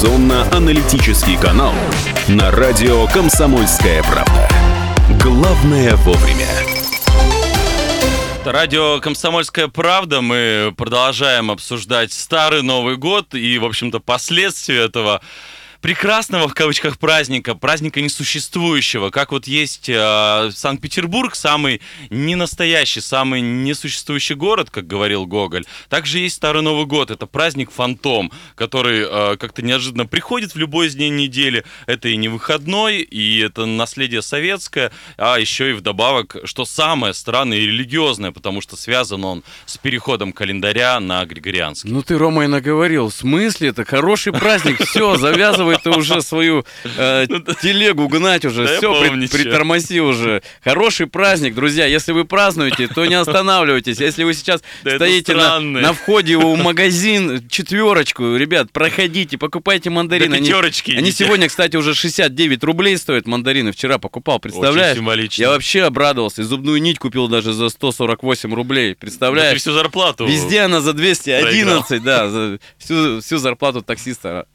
информационно-аналитический канал на радио «Комсомольская правда». Главное вовремя. Радио «Комсомольская правда». Мы продолжаем обсуждать Старый Новый год и, в общем-то, последствия этого прекрасного в кавычках праздника, праздника несуществующего, как вот есть э, Санкт-Петербург, самый ненастоящий, самый несуществующий город, как говорил Гоголь. Также есть Старый Новый год, это праздник фантом, который э, как-то неожиданно приходит в любой из дней недели. Это и не выходной, и это наследие советское, а еще и вдобавок, что самое странное и религиозное, потому что связан он с переходом календаря на григорианский. Ну ты, Рома, и наговорил. В смысле? Это хороший праздник. Все, завязывай ты уже свою э, телегу гнать уже. Да Все, чё. притормози уже. Хороший праздник, друзья. Если вы празднуете, то не останавливайтесь. Если вы сейчас Да это стоите на, на входе в магазин, четверочку, ребят, проходите, покупайте мандарины. Они- пятерочки Они идите. сегодня, кстати, уже 69 рублей стоят мандарины. Вчера покупал, представляешь? символично. Я вообще обрадовался. И зубную нить купил даже за 148 рублей. Да Представляешь? всю зарплату. Везде она за 211, да, за всю, всю зарплату таксиста.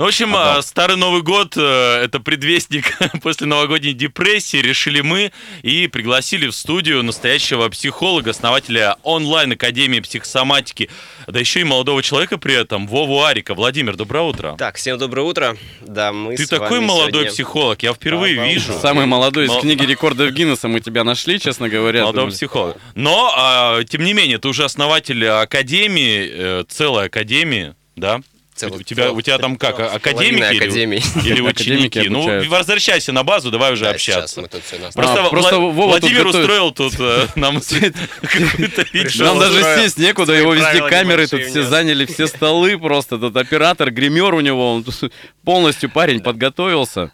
Ну, в общем, Отдал. а, Старый Новый год э, это предвестник после новогодней депрессии, решили мы и пригласили в студию настоящего психолога, основателя онлайн-академии психосоматики, да еще и молодого человека при этом, Вову Арика. Владимир, доброе утро. Так, всем доброе утро. Да, мы Ты с такой вами молодой сегодня- психолог, я впервые Да, вижу. Самый молодой из Мол- книги рекордов Гиннесса мы тебя нашли, честно говоря. Молодого Думали. психолога. Но, а, тем не менее, ты уже основатель академии, э, целой академии, да? Целый- у, тебя, у тебя там как, академики? Или- академии. Или ученики? Ну, возвращайся на базу, давай уже Да, общаться. сейчас мы тут все нас- Просто, А, просто Вла- Вова тут Владимир готовит. устроил тут э, нам какую-то. Нам даже сесть некуда, его везде камеры, тут все заняли все столы просто. Тут оператор, гример у него, он тут полностью парень подготовился.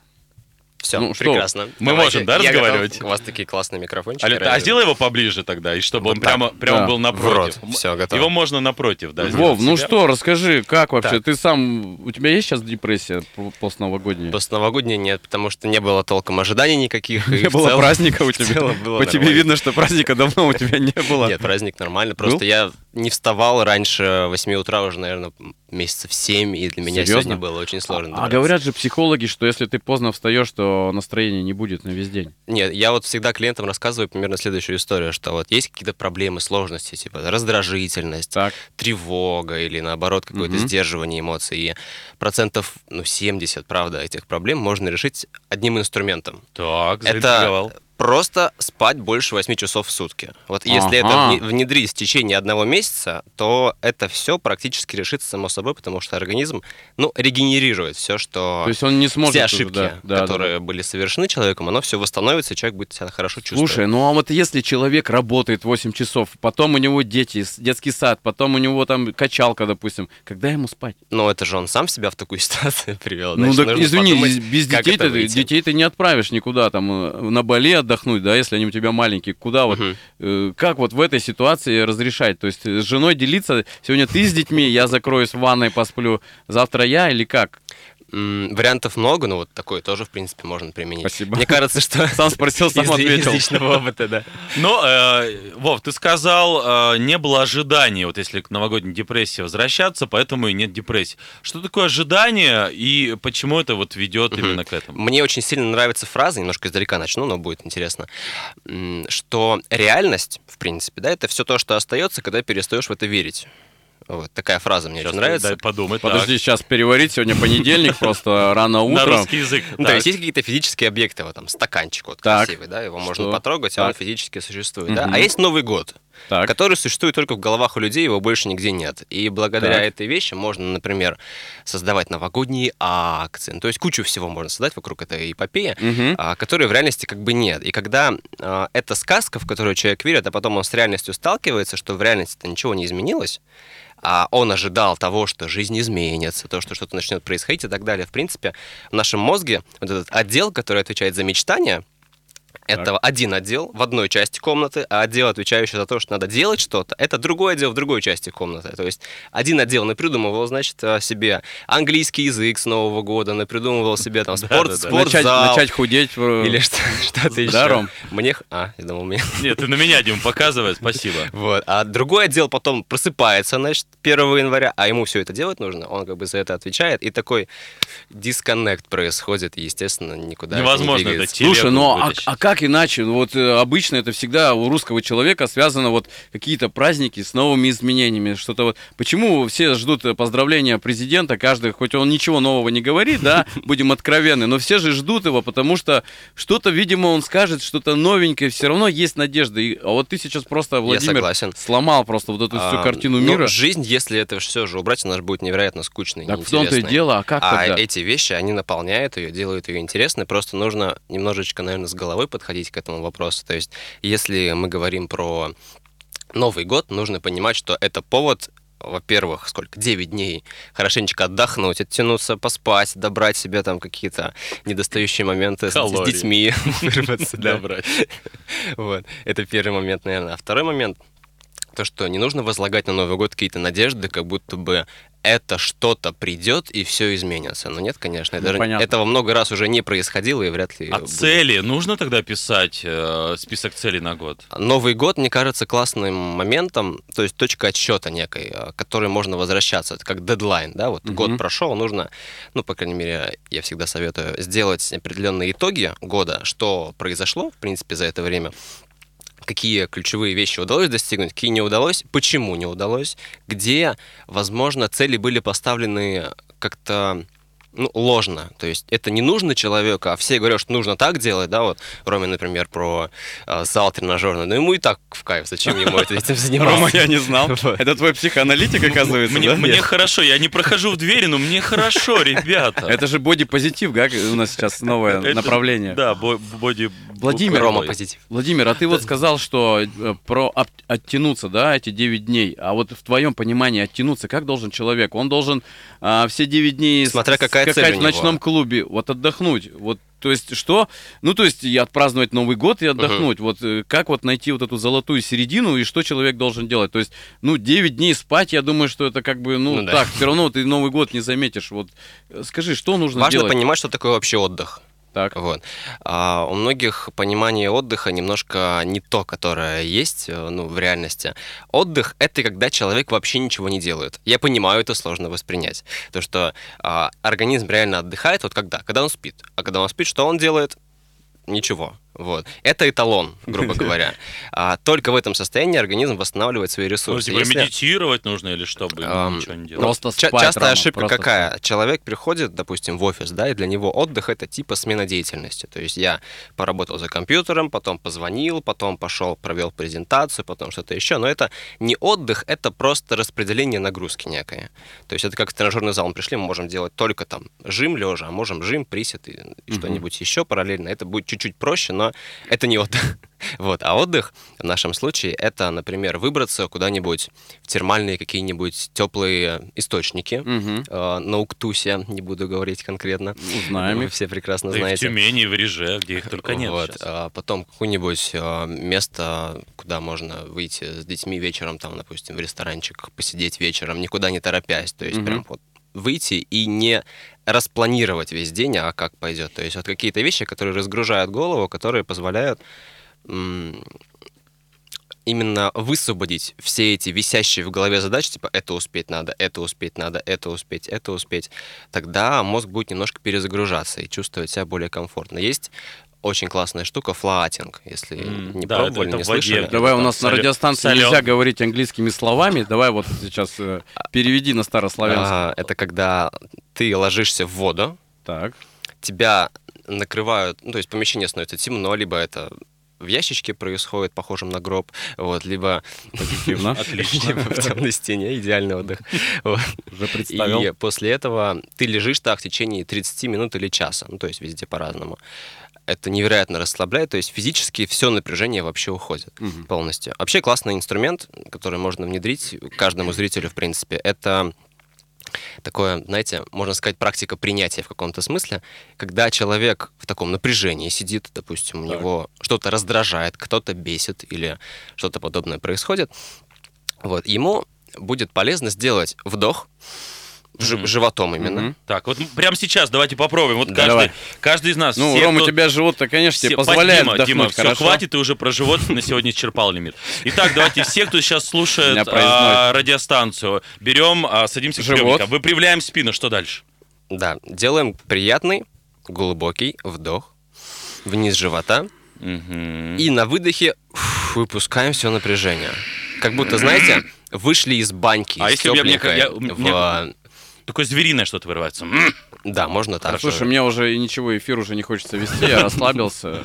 Все, Ну, что, прекрасно. мы Давайте. можем, да, Я готов. разговаривать? У вас такие классные микрофончики. А, а сделай его поближе тогда, и чтобы он так. прямо, прямо Да. был напротив. В рот. Всё, готово. Его можно напротив, да. Вов, ну себя. что, расскажи, как вообще? Так. Ты сам, у тебя есть сейчас депрессия по- постновогодняя? Постновогодней нет, потому что не было толком ожиданий никаких. Не было целом- праздника у тебя? По тебе видно, что праздника давно у тебя не было. Нет, праздник нормально. Просто я не вставал раньше 8 утра уже, наверное, месяцев 7, и для меня Серьезно? сегодня было очень сложно. А добраться. говорят же психологи, что если ты поздно встаешь, то настроения не будет на весь день. Нет, я вот всегда клиентам рассказываю примерно следующую историю, что вот есть какие-то проблемы, сложности, типа раздражительность, Так. тревога или наоборот какое-то Мгм. сдерживание эмоций. И процентов ну, 70, правда, этих проблем можно решить одним инструментом. Так, Это. Просто спать больше 8 часов в сутки. Вот если это Ага. внедрить в течение одного месяца, то это все практически решится само собой, потому что организм, ну, регенерирует все, что... То есть он не сможет... все уже, ошибки, да, да, да, которые были совершены человеком, оно все восстановится, и человек будет себя хорошо чувствовать. Слушай, ну а вот если человек работает 8 часов, потом у него дети, детский сад, потом у него там качалка, допустим, когда ему спать? Но это же он сам себя в такую ситуацию привел. ну Значит, так извини, подумать, без детей ты, детей ты не отправишь никуда, там э, на Бали отдохнуть, да, если они у тебя маленькие, куда вот, Мгм. э, как вот в этой ситуации разрешать? То есть с женой делиться, сегодня ты с детьми, я закроюсь в ванной, посплю, завтра я или как? Вариантов много, но вот такой тоже, в принципе, можно применить. Спасибо. Мне кажется, что... Сам спросил, сам ли- из ответил. личного опыта, да. Но, э, Вов, ты сказал, э, не было ожиданий, вот если к новогодней депрессии возвращаться, поэтому и нет депрессии. Что такое ожидание и почему это вот ведет именно к этому? Мне очень сильно нравится фраза, немножко издалека начну, но будет интересно, что реальность, в принципе, да, это все то, что остается, когда перестаешь в это верить. Вот такая фраза мне Сейчас очень нравится. дай подумать. Подожди, сейчас переварить, сегодня понедельник, просто рано так. На утром. русский язык. Ну, Так. то есть есть какие-то физические объекты, вот там стаканчик вот Так. красивый, да, его можно потрогать, а он Так. физически существует, да. А есть Новый год, Так. который существует только в головах у людей, его больше нигде нет. И благодаря Так. этой вещи можно, например, создавать новогодние акции, ну, то есть кучу всего можно создать вокруг этой эпопеи, а, которой в реальности как бы нет. И когда а, эта сказка, в которую человек верит, а потом он с реальностью сталкивается, что в реальности-то ничего не изменилось, а он ожидал того, что жизнь изменится, то, что что-то начнет происходить и так далее. В принципе, в нашем мозге вот этот отдел, который отвечает за мечтания, Это один отдел в одной части комнаты, а отдел, отвечающий за то, что надо делать что-то, это другой отдел в другой части комнаты. То есть один отдел напридумывал, значит, о себе английский язык с Нового года, напридумывал себе там спорт, Да-да-да. спортзал. Начать, начать худеть. в- Или что- что-то еще. Да, Ром? Мне... А, я думал, мне... Нет, ты на меня, Дим, показывай, спасибо. Вот. А другой отдел потом просыпается, значит, 1 января, а ему все это делать нужно, он как бы за это отвечает, и такой дисконнект происходит, и, естественно, никуда Невозможно не это Слушай, ну а, а как иначе? Ну, Вот э, обычно это всегда у русского человека связано вот какие-то праздники с новыми изменениями, что-то вот. Почему все ждут э, поздравления президента, каждый, хоть он ничего нового не говорит, да, будем откровенны, но все же ждут его, потому что что-то, видимо, он скажет, что-то новенькое, все равно есть надежда. И- а вот ты сейчас просто, Владимир, сломал просто вот эту всю А, картину ну, мира. жизнь, если это все же убрать, она же будет невероятно скучной, Так в том-то и дело, а как А тогда? эти вещи, они наполняют ее, делают ее интересной. Просто нужно немножечко, наверное, с головой подходить к этому вопросу. То есть, если мы говорим про Новый год, нужно понимать, что это повод во-первых, сколько? 9 дней хорошенечко отдохнуть, оттянуться, поспать, добрать себе там какие-то недостающие моменты с- с, детьми. вырваться, да. Добрать. Вот. Это первый момент, наверное. А второй момент, то, что не нужно возлагать на Новый год какие-то надежды, как будто бы это что-то придет и все изменится. Но нет, конечно, это Ну, же- понятно. этого много раз уже не происходило и вряд ли А будет. цели? Нужно тогда писать э, список целей на год? Новый год, мне кажется, классным моментом, то есть точка отсчета некой, э, к которой можно возвращаться. Это как дедлайн, да, вот Мгм. год прошел, нужно, ну, по крайней мере, я всегда советую сделать определенные итоги года, что произошло, в принципе, за это время, какие ключевые вещи удалось достигнуть, какие не удалось, почему не удалось, где, возможно, цели были поставлены как-то ну, ложно. То есть это не нужно человеку, а все говорят, что нужно так делать, да, вот Роме, например, про э, зал тренажерный, но ему и так в кайф, зачем ему это- этим заниматься? Рома, я не знал. Это твой психоаналитик, оказывается, Мне, да? мне хорошо, я не прохожу в двери, но мне хорошо, ребята. Это же боди-позитив, да? У нас сейчас новое Это- направление. Да, бо- боди... Владимир, Рома позитив. Владимир, а ты вот сказал, что э, про оттянуться, да, эти 9 дней. А вот в твоем понимании оттянуться, как должен человек? Он должен а, все 9 дней Смотря какая у в ночном клубе, вот отдохнуть. Вот, то есть что? Ну, то есть и отпраздновать Новый год и отдохнуть. Вот э, как вот найти вот эту золотую середину и что человек должен делать? То есть, ну, 9 дней спать, я думаю, что это как бы, ну, Ну да. так, все равно ты Новый год не заметишь. Вот э, скажи, что нужно Важно делать? понимать, что такое вообще отдых. Так. Вот. А у многих понимание отдыха немножко не то, которое есть э, ну, в реальности. Отдых — это когда человек вообще ничего не делает. Я понимаю, это сложно воспринять. То, что а, организм реально отдыхает вот когда? Когда он спит. А когда он спит, что он делает? Ничего. Вот. Это эталон, грубо говоря. А только в этом состоянии организм восстанавливает свои Ну, ресурсы. типа Если- медитировать нужно или чтобы Ам, ничего не делать? Просто Ча- спать, частая Рома, ошибка просто какая? Человек приходит, допустим, в офис, да, и для него отдых это типа смена деятельности. То есть я поработал за компьютером, потом позвонил, потом пошел, провел презентацию, потом что-то еще. Но это не отдых, это просто распределение нагрузки некое. То есть это как в тренажерный зал мы пришли, мы можем делать только там жим лежа, а можем жим, присед и, и Мгм. что-нибудь еще параллельно. Это будет чуть-чуть проще, но это не отдых. Вот. А отдых в нашем случае это, например, выбраться куда-нибудь в термальные какие-нибудь теплые источники, Мгм. э, на Уктусе, не буду говорить конкретно. Узнаем Вы все прекрасно Да и в знаете. Тюмени, и в Реже, где их только нет Вот, а потом какое-нибудь а, место, куда можно выйти с детьми вечером, там, допустим, в ресторанчик, посидеть вечером, никуда не торопясь. То есть Мгм. прям вот выйти и не распланировать весь день, а как пойдет. То есть вот какие-то вещи, которые разгружают голову, которые позволяют именно высвободить все эти висящие в голове задачи, типа это успеть надо, это успеть надо, это успеть, это успеть, тогда мозг будет немножко перезагружаться и чувствовать себя более комфортно. Есть очень классная штука флаатинг, если М, не да, пробовали, это- не это в воде слышали. Давай, у нас на солё- радиостанции солё- нельзя говорить английскими словами. Давай вот сейчас э, переведи на старославянский. А, это когда ты ложишься в воду, Так. тебя накрывают, ну, то есть помещение становится темно, либо это в ящичке происходит, похожем на гроб, вот, либо Позитивно. Отлично. либо в темной стене, идеальный отдых. Вот. Уже представил. И после этого ты лежишь так в течение 30 минут или часа, ну, то есть везде по-разному. Это невероятно расслабляет, то есть физически все напряжение вообще уходит Мгм. полностью. Вообще классный инструмент, который можно внедрить каждому зрителю, в принципе, это такое, знаете, можно сказать, практика принятия в каком-то смысле, когда человек в таком напряжении сидит, допустим, у Так. него что-то раздражает, кто-то бесит или что-то подобное происходит, вот, ему будет полезно сделать вдох, Мгм. животом именно, Мгм. Так, вот прямо сейчас давайте попробуем. Вот каждый, давай. каждый из нас. Ну, все, Ром, у кто- тебя живот-то, конечно, тебе все- позволяет Дима, вдохнуть, Дима, все, хорошо? хватит, ты уже про живот на сегодня исчерпал лимит. Итак, давайте все, кто сейчас слушает а, радиостанцию, берем, а, садимся Живот. приемникам, выпрямляем спину. Что дальше? Да, делаем приятный, глубокий вдох вниз живота, и на выдохе фу, выпускаем все напряжение. Как будто, знаете, вышли из баньки, А из если у мне- тепленькой я- в- мне- Такое звериное что-то вырывается. Да, можно так. Слушай, мне уже ничего, эфир уже не хочется вести, я расслабился.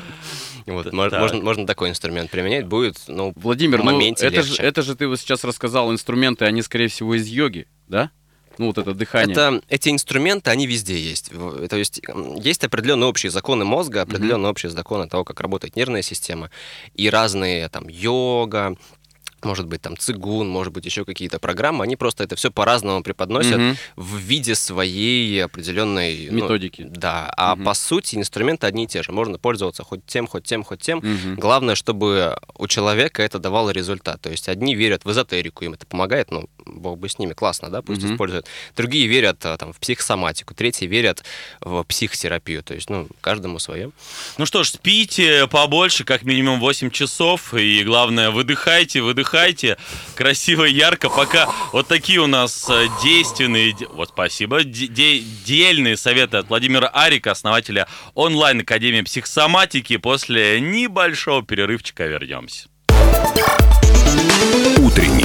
Вот, Так. можно, можно такой инструмент применять, будет, ну, Владимир, в ну моменте это же, легче. это же ты вот сейчас рассказал, инструменты, они, скорее всего, из йоги, да? Ну, вот это дыхание. Это, эти инструменты, они везде есть. То есть есть определенные общие законы мозга, определенные общие законы того, как работает нервная система, и разные там йога, может быть, там цигун, может быть, еще какие-то программы, они просто это все по-разному преподносят Мгм. в виде своей определенной ну, Методики. да, а Мгм. по сути инструменты одни и те же. Можно пользоваться хоть тем, хоть тем, хоть тем. Мгм. Главное, чтобы у человека это давало результат. То есть одни верят в эзотерику, им это помогает, ну, бог бы с ними, классно, да, пусть Мгм. используют. Другие верят а, там, в психосоматику, третьи верят в психотерапию. То есть, ну, каждому свое. Ну что ж, спите побольше, как минимум 8 часов. И главное, выдыхайте, выдыхайте. Красиво, ярко. Пока вот такие у нас э, действенные, де- вот спасибо, де- дельные советы от Владимира Арика, основателя онлайн-академии психосоматики. После небольшого перерывчика вернемся. Утренний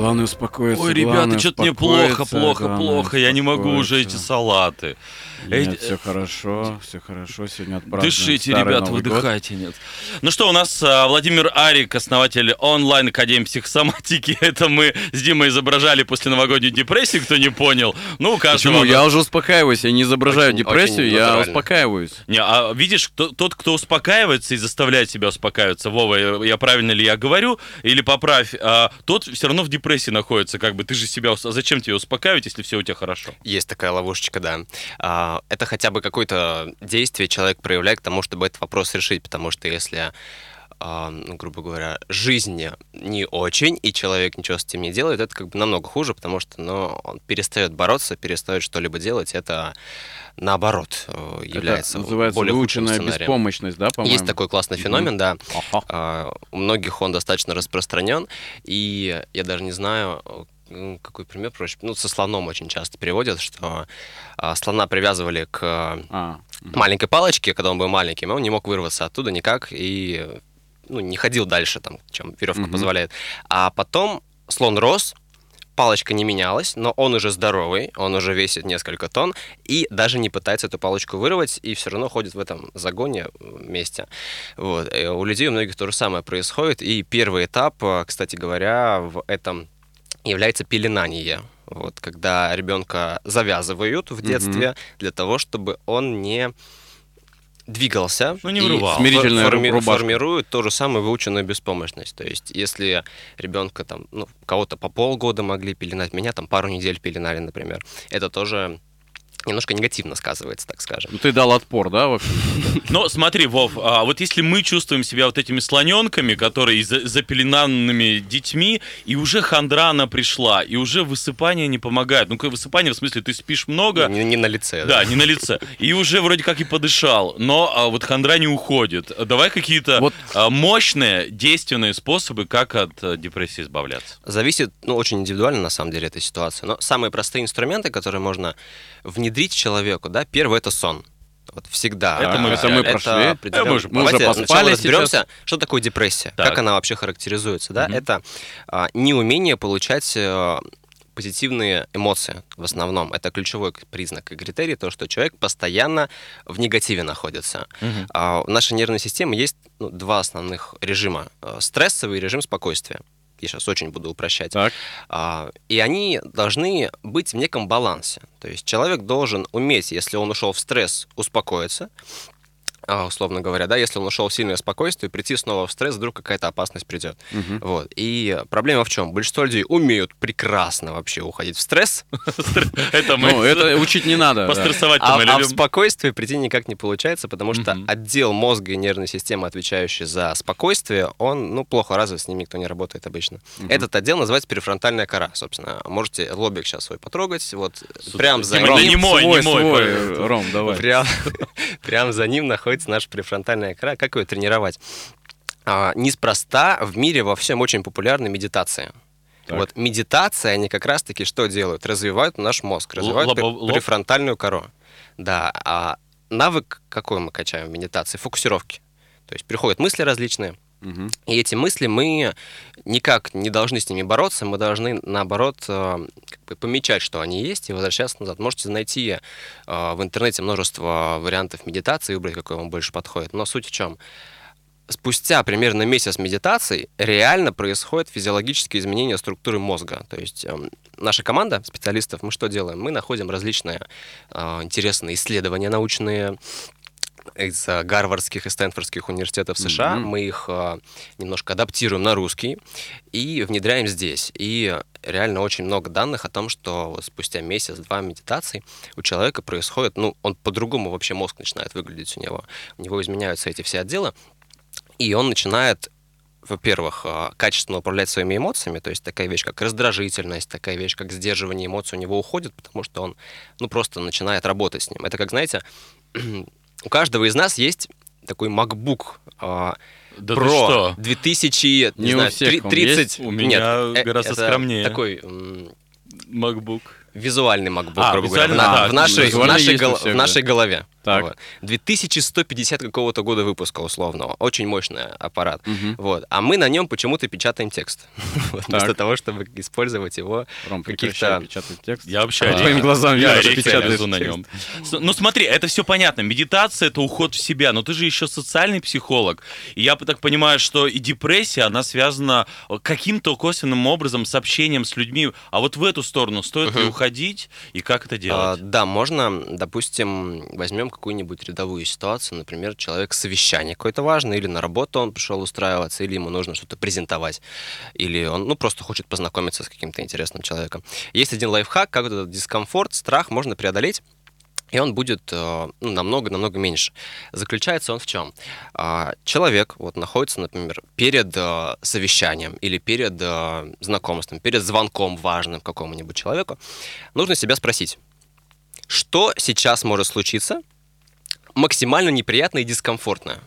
Главное успокоиться. Ой, ребята, что-то мне плохо, плохо, плохо. Я не могу уже эти салаты. Нет, Эти- все хорошо, все хорошо. Сегодня отпразднуем Дышите, Старый ребят, Новый год. выдыхайте, нет. Ну что, у нас а, Владимир Арик, основатель онлайн-академии психосоматики. Это мы с Димой изображали после новогоднюю депрессию, кто не понял. Ну, каждого... Почему? Я уже успокаиваюсь, я не изображаю Очень- депрессию, очень я натурально. успокаиваюсь. Не, а видишь, кто- тот, кто успокаивается и заставляет себя успокаиваться, Вова, я, я правильно ли я говорю? Или поправь, а, тот все равно в депрессии находится, как бы ты же себя... А зачем тебе успокаивать, если все у тебя хорошо? Есть такая ловушечка, да. А, Это хотя бы какое-то действие человек проявляет к тому, чтобы этот вопрос решить, потому что если ну, грубо говоря, жизнь не очень, и человек ничего с этим не делает, это как бы намного хуже, потому что ну, он перестает бороться, перестает что-либо делать, это наоборот э, является это называется более выученная беспомощность, да, по-моему? Есть такой классный феномен, да. Ага. А, У многих он достаточно распространен, и я даже не знаю, м, какой пример проще. Ну, со слоном очень часто переводят, что а, слона привязывали к А, маленькой палочке, когда он был маленьким, и он не мог вырваться оттуда никак, и ну, не ходил дальше, там, чем веревка Мгм. позволяет. А потом слон рос, палочка не менялась, но он уже здоровый, он уже весит несколько тонн, и даже не пытается эту палочку вырвать, и все равно ходит в этом загоне вместе. Вот. И у людей у многих то же самое происходит, и первый этап, э, кстати говоря, в этом является пеленание. Вот, когда ребенка завязывают в детстве для того, чтобы он не двигался Ну, не и врывал. Смирительная форми- рубашка. формирует ту же самую выученную беспомощность. То есть, если ребенка там, ну, кого-то по полгода могли пеленать, меня там пару недель пеленали, например, это тоже немножко негативно сказывается, так скажем. Ну, ты дал отпор, да, в общем? Но смотри, Вов, а вот если мы чувствуем себя вот этими слоненками, которые за- запеленанными детьми, и уже хандра она пришла, и уже высыпание не помогает. Ну, какое высыпание, в смысле, ты спишь много, Не, не на лице. да, не на лице, и уже вроде как и подышал, но а, вот хандра не уходит. Давай какие-то Вот. а, мощные, действенные способы, как от а, депрессии избавляться. Зависит, ну, очень индивидуально, на самом деле, эта ситуация. Но самые простые инструменты, которые можно внедрить человеку, да, первый — это сон. Вот всегда. Это мы Это мы прошли. Это мы уже- мы уже Давайте поспали сначала сейчас. разберемся, что такое депрессия, Так. как она вообще характеризуется. Да? Мгм. Это а, неумение получать э, позитивные эмоции в основном. Это ключевой признак и критерий, то, что человек постоянно в негативе находится. А, в нашей нервной системе есть ну, два основных режима. Э, Стрессовый и режим спокойствия. Я сейчас очень буду упрощать. Так. А, И они должны быть в неком балансе. То есть человек должен уметь, если он ушел в стресс, успокоиться, условно говоря, да, если он ушел в сильное спокойствие, прийти снова в стресс, вдруг какая-то опасность придет. Вот. И проблема в чем? Большинство людей умеют прекрасно вообще уходить в стресс, Это мы Ну, это учить не надо. пострессовать а, мы а в спокойствие прийти никак не получается, потому что отдел мозга и нервной системы, отвечающий за спокойствие, он, ну, плохо развит, с ним никто не работает обычно. Этот отдел называется перифронтальная кора, собственно. Можете лобик сейчас свой потрогать, вот прям за ним. не мой, не мой. Ром, давай. Прям, прям за ним находится наша префронтальная кора. Как ее тренировать? А, неспроста в мире во всем очень популярна медитация. Так. Вот медитация, они как раз-таки что делают? Развивают наш мозг, развивают лоб? префронтальную кору. Да, а навык какой мы качаем в медитации? Фокусировки. То есть приходят мысли различные, Мгм. и эти мысли мы никак не должны с ними бороться, мы должны, наоборот, э, как бы помечать, что они есть, и возвращаться назад. Можете найти э, в интернете множество вариантов медитации, выбрать, какой вам больше подходит. Но суть в чем? Спустя примерно месяц медитации реально происходят физиологические изменения структуры мозга. То есть эм, наша команда специалистов, мы что делаем? Мы находим различные э, интересные исследования научные, из э, Гарвардских и Стэнфордских университетов США. Мгм. Мы их э, немножко адаптируем на русский и внедряем здесь. И реально очень много данных о том, что спустя месяц-два медитаций у человека происходит, ну, он по-другому вообще мозг начинает выглядеть у него. У него изменяются эти все отделы, и он начинает во-первых, э, качественно управлять своими эмоциями, то есть такая вещь, как раздражительность, такая вещь, как сдерживание эмоций у него уходит, потому что он, ну, просто начинает работать с ним. Это как, знаете, у каждого из нас есть такой MacBook а, Да Pro что? 2000, не, Не у знаю, всех три- он 30... есть? У меня э, гораздо это скромнее. Такой MacBook. визуальный MacBook, А, грубо говоря, визуальный, в, да, в нашей, в, визуально нашей, у гол- всех, в нашей голове. Так. Вот. 2150 какого-то года выпуска условного. Очень мощный аппарат. Мгм. Вот. А мы на нем почему-то печатаем текст. Вместо того, чтобы использовать его Ром, в каких-то... печатать текст. Я вообще По твоим глазам я везу на нем. Ну смотри, это все понятно. Медитация это уход в себя, но ты же еще социальный психолог. И я так понимаю, что и депрессия, она связана каким-то косвенным образом с общением с людьми. А вот в эту сторону стоит ли уходить и как это А, делать? да, можно, допустим, возьмем какую-нибудь рядовую ситуацию, например, человек совещание какое-то важное, или на работу он пришел устраиваться, или ему нужно что-то презентовать, или он, ну, просто хочет познакомиться с каким-то интересным человеком. Есть один лайфхак, как этот дискомфорт, страх можно преодолеть, и он будет э, ну, намного-намного меньше. Заключается он в чем? А, Человек вот находится, например, перед э, совещанием или перед э, знакомством, перед звонком важным какому-нибудь человеку. Нужно себя спросить, что сейчас может случиться максимально неприятно и дискомфортно?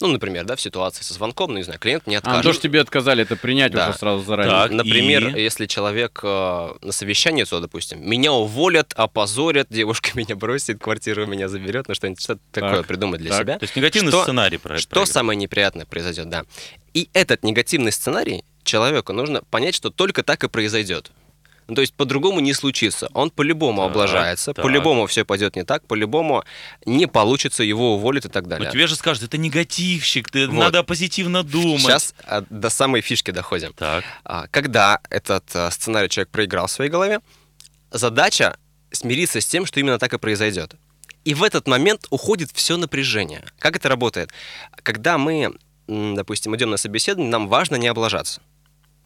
Ну, например, да, в ситуации со звонком, ну, не знаю, клиент не А, откажет. то, что тебе отказали, это принять Да. уже сразу заранее. Так. Например, и- если человек э, на совещании, то, допустим, меня уволят, опозорят, девушка меня бросит, квартиру меня заберет, ну что-нибудь что такое придумать для так. себя. То есть негативный Что- сценарий про Что самое неприятное произойдет, да. И этот негативный сценарий человеку нужно понять, что только так и произойдет. Ну, то есть по-другому не случится. Он по-любому Так, облажается, так. по-любому все пойдет не так, по-любому не получится, его уволят и так Но далее. тебе же скажут, это негативщик, ты, Вот. надо позитивно думать. Сейчас а, до самой фишки доходим. Так. А, Когда этот а, сценарий человек проиграл в своей голове, задача смириться с тем, что именно так и произойдет. И в этот момент уходит все напряжение. Как это работает? Когда мы, допустим, идем на собеседование, нам важно не облажаться.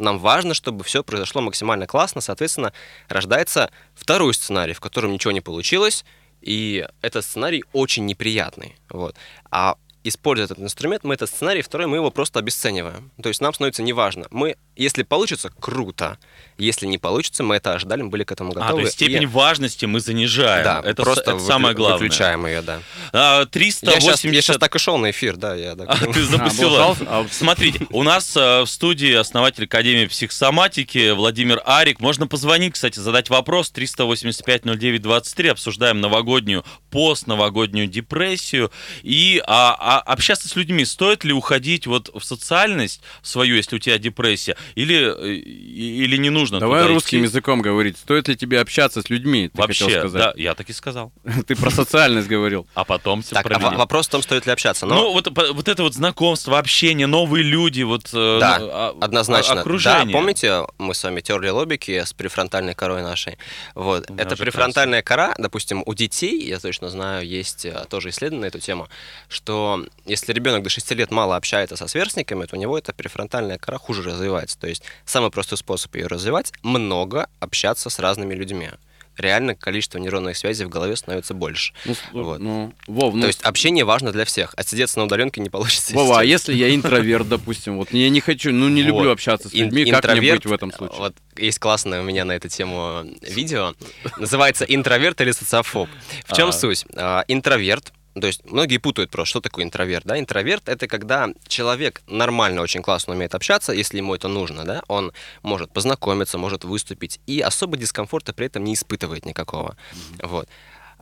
Нам важно, чтобы все произошло максимально классно. Соответственно, рождается второй сценарий, в котором ничего не получилось, и этот сценарий очень неприятный. Вот. А используя этот инструмент, мы этот сценарий второй, мы его просто обесцениваем. То есть нам становится неважно. Мы, если получится, круто. Если не получится, мы это ожидали, мы были к этому А, готовы. то есть степень и- важности мы занижаем. да, это, с- просто это самое выклю- главное. Выключаем ее, да. А, Я 380... сейчас, так и шел на эфир, да, я так. А, ты запустил. облажался? А, Смотрите, у нас э, в студии основатель Академии психосоматики Владимир Арик. Можно позвонить, кстати, задать вопрос 385-09-23. Обсуждаем новогоднюю, постновогоднюю депрессию. И а, а, общаться с людьми. Стоит ли уходить вот в социальность свою, если у тебя депрессия? Или, э, или не нужно Давай туда русским идти? языком говорить. Стоит ли тебе общаться с людьми? Ты хотел Вообще, сказать. да, я так и сказал. Ты про социальность говорил. А потом Так, а во- вопрос в том, стоит ли общаться. Но Ну, вот, вот это вот знакомство, общение, новые люди, вот э, Да, ну, а- Однозначно. окружение. Да, помните, мы с вами терли лобики с префронтальной корой нашей? Вот. Меня Эта уже префронтальная кора, допустим, у детей, я точно знаю, есть э, тоже исследование на эту тему, что если ребенок до 6 лет мало общается со сверстниками, то у него эта префронтальная кора хуже развивается. То есть самый простой способ ее развивать – много общаться с разными людьми. Реально количество нейронных связей в голове становится больше. Ну, Вот. ну, Вов, ну, То есть общение важно для всех. Отсидеться на удаленке не получится. Вова, а если я интроверт, допустим, вот я не хочу, ну не люблю Вот. общаться с Ин- людьми, как мне быть в этом случае? Вот есть классное у меня на эту тему видео. Называется «Интроверт или социофоб». В чем А. суть? А, Интроверт, то есть многие путают просто, что такое интроверт, да? Интроверт — это когда человек нормально, очень классно умеет общаться, если ему это нужно, да? Он может познакомиться, может выступить, и особо дискомфорта при этом не испытывает никакого. Вот.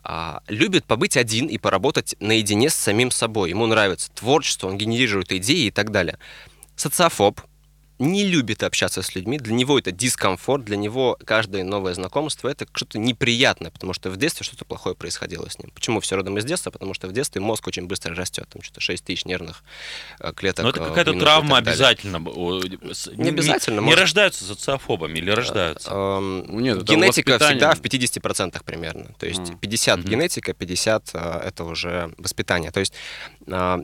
А, любит побыть один и поработать наедине с самим собой. Ему нравится творчество, он генерирует идеи и так далее. Социофоб не любит общаться с людьми, для него это дискомфорт, для него каждое новое знакомство это что-то неприятное, потому что в детстве что-то плохое происходило с ним. Почему все родом из детства? Потому что в детстве мозг очень быстро растет, там что-то 6 тысяч нервных э, клеток. Но это э, какая-то травма обязательно. Не обязательно, Не, может- рождаются социофобами или рождаются? Эм, Нет, это генетика всегда в 50% примерно. То есть Мгм. 50 Мгм. генетика, 50 э, это уже воспитание. То есть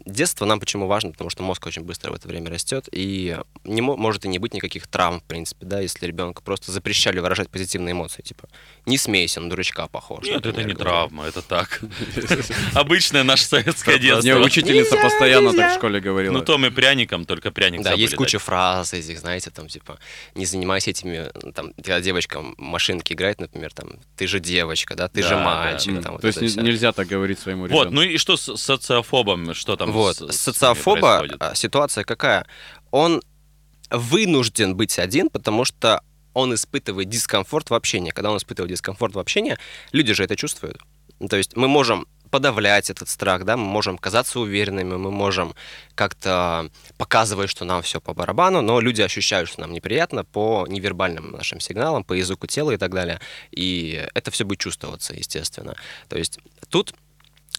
детство нам почему важно? Потому что мозг очень быстро в это время растет, и не мо- может и не быть никаких травм, в принципе, да, если ребенку просто запрещали выражать позитивные эмоции, типа не смейся, на дурачка похож. Нет, это например, не говорят. травма, это так. Обычное наше советское Мне детство. учительница постоянно так в школе говорила. Ну, том и пряником, только пряник Да, есть куча фраз этих, знаете, там, типа, не занимайся этими, там, когда девочка в машинке играет, например, там, ты же девочка, да, ты же мальчик, вот То есть это нельзя так говорить своему Вот, ребенку. ну и что с социофобом, что там Вот, с- с социофоба происходит? а, ситуация какая? Он вынужден быть один, потому что он испытывает дискомфорт в общении. Когда он испытывает дискомфорт в общении, люди же это чувствуют. Ну, То есть мы можем подавлять этот страх, да, мы можем казаться уверенными, мы можем как-то показывать, что нам все по барабану, но люди ощущают, что нам неприятно по невербальным нашим сигналам, по языку тела и так далее. И это все будет чувствоваться, естественно. То есть тут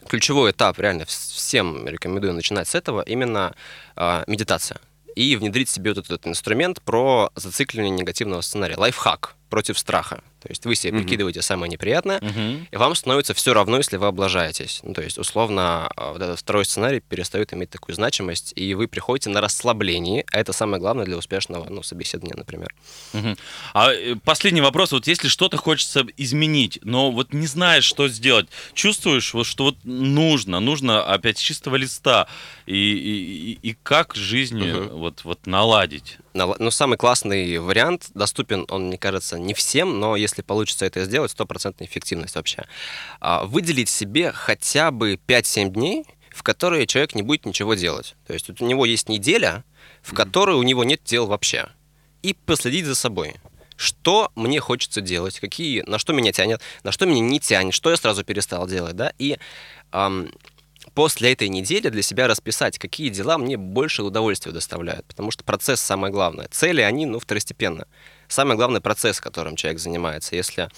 ключевой этап, реально вс- всем рекомендую начинать с этого, именно а, медитация. И внедрить себе вот этот инструмент про зацикливание негативного сценария. Лайфхак против страха. То есть вы себе Мгм. прикидываете самое неприятное, Мгм. и вам становится все равно, если вы облажаетесь. Ну, то есть, условно, а, вот этот второй сценарий перестает иметь такую значимость, и вы приходите на расслабление, а это самое главное для успешного ну, собеседования, например. Мгм. А э, последний вопрос. Вот если что-то хочется изменить, но вот не знаешь, что сделать, чувствуешь, вот, что вот нужно, нужно опять с чистого листа, и, и, и- как жизнь Мгм. вот, вот наладить? Нала- Ну, самый классный вариант, доступен он, мне кажется, не всем, но если получится это сделать, стопроцентная эффективность вообще. А, Выделить себе хотя бы 5-7 дней, в которые человек не будет ничего делать. То есть вот у него есть неделя, в которой у него нет дел вообще. И последить за собой. Что мне хочется делать, какие, на что меня тянет, на что меня не тянет, что я сразу перестал делать, да, и ам, после этой недели для себя расписать, какие дела мне больше удовольствия доставляют. Потому что процесс самое главное. Цели, они, ну, второстепенно. Самый главный процесс, которым человек занимается. Если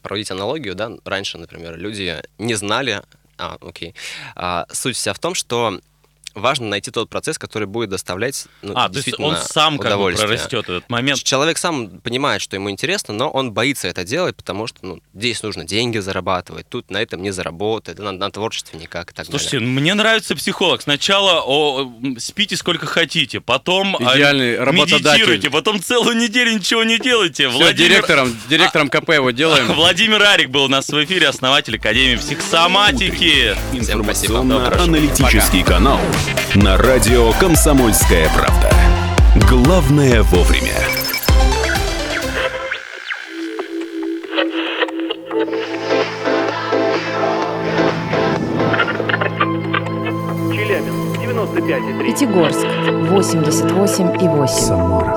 проводить аналогию, да, раньше, например, люди не знали, а, окей, А, суть вся в том, что важно найти тот процесс, который будет доставлять ну, А, то есть он сам как бы прорастет этот момент. Человек сам понимает, что ему интересно, но он боится это делать, потому что ну, здесь нужно деньги зарабатывать, тут на этом не заработает, на, на творчестве никак и так Слушайте, далее. мне нравится психолог. Сначала о, спите сколько хотите, потом а, Идеальный работодатель. медитируйте, потом целую неделю ничего не делайте. Все, директором, директором КП его делаем. Владимир Арик был у нас в эфире, основатель Академии психосоматики. Всем спасибо. Информационно-аналитический канал на радио «Комсомольская правда». Главное вовремя. Челябинск 95,3. Пятигорск 88,8. Самара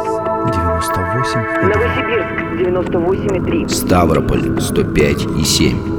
98 Новосибирск 98,3. Ставрополь 105 и 7.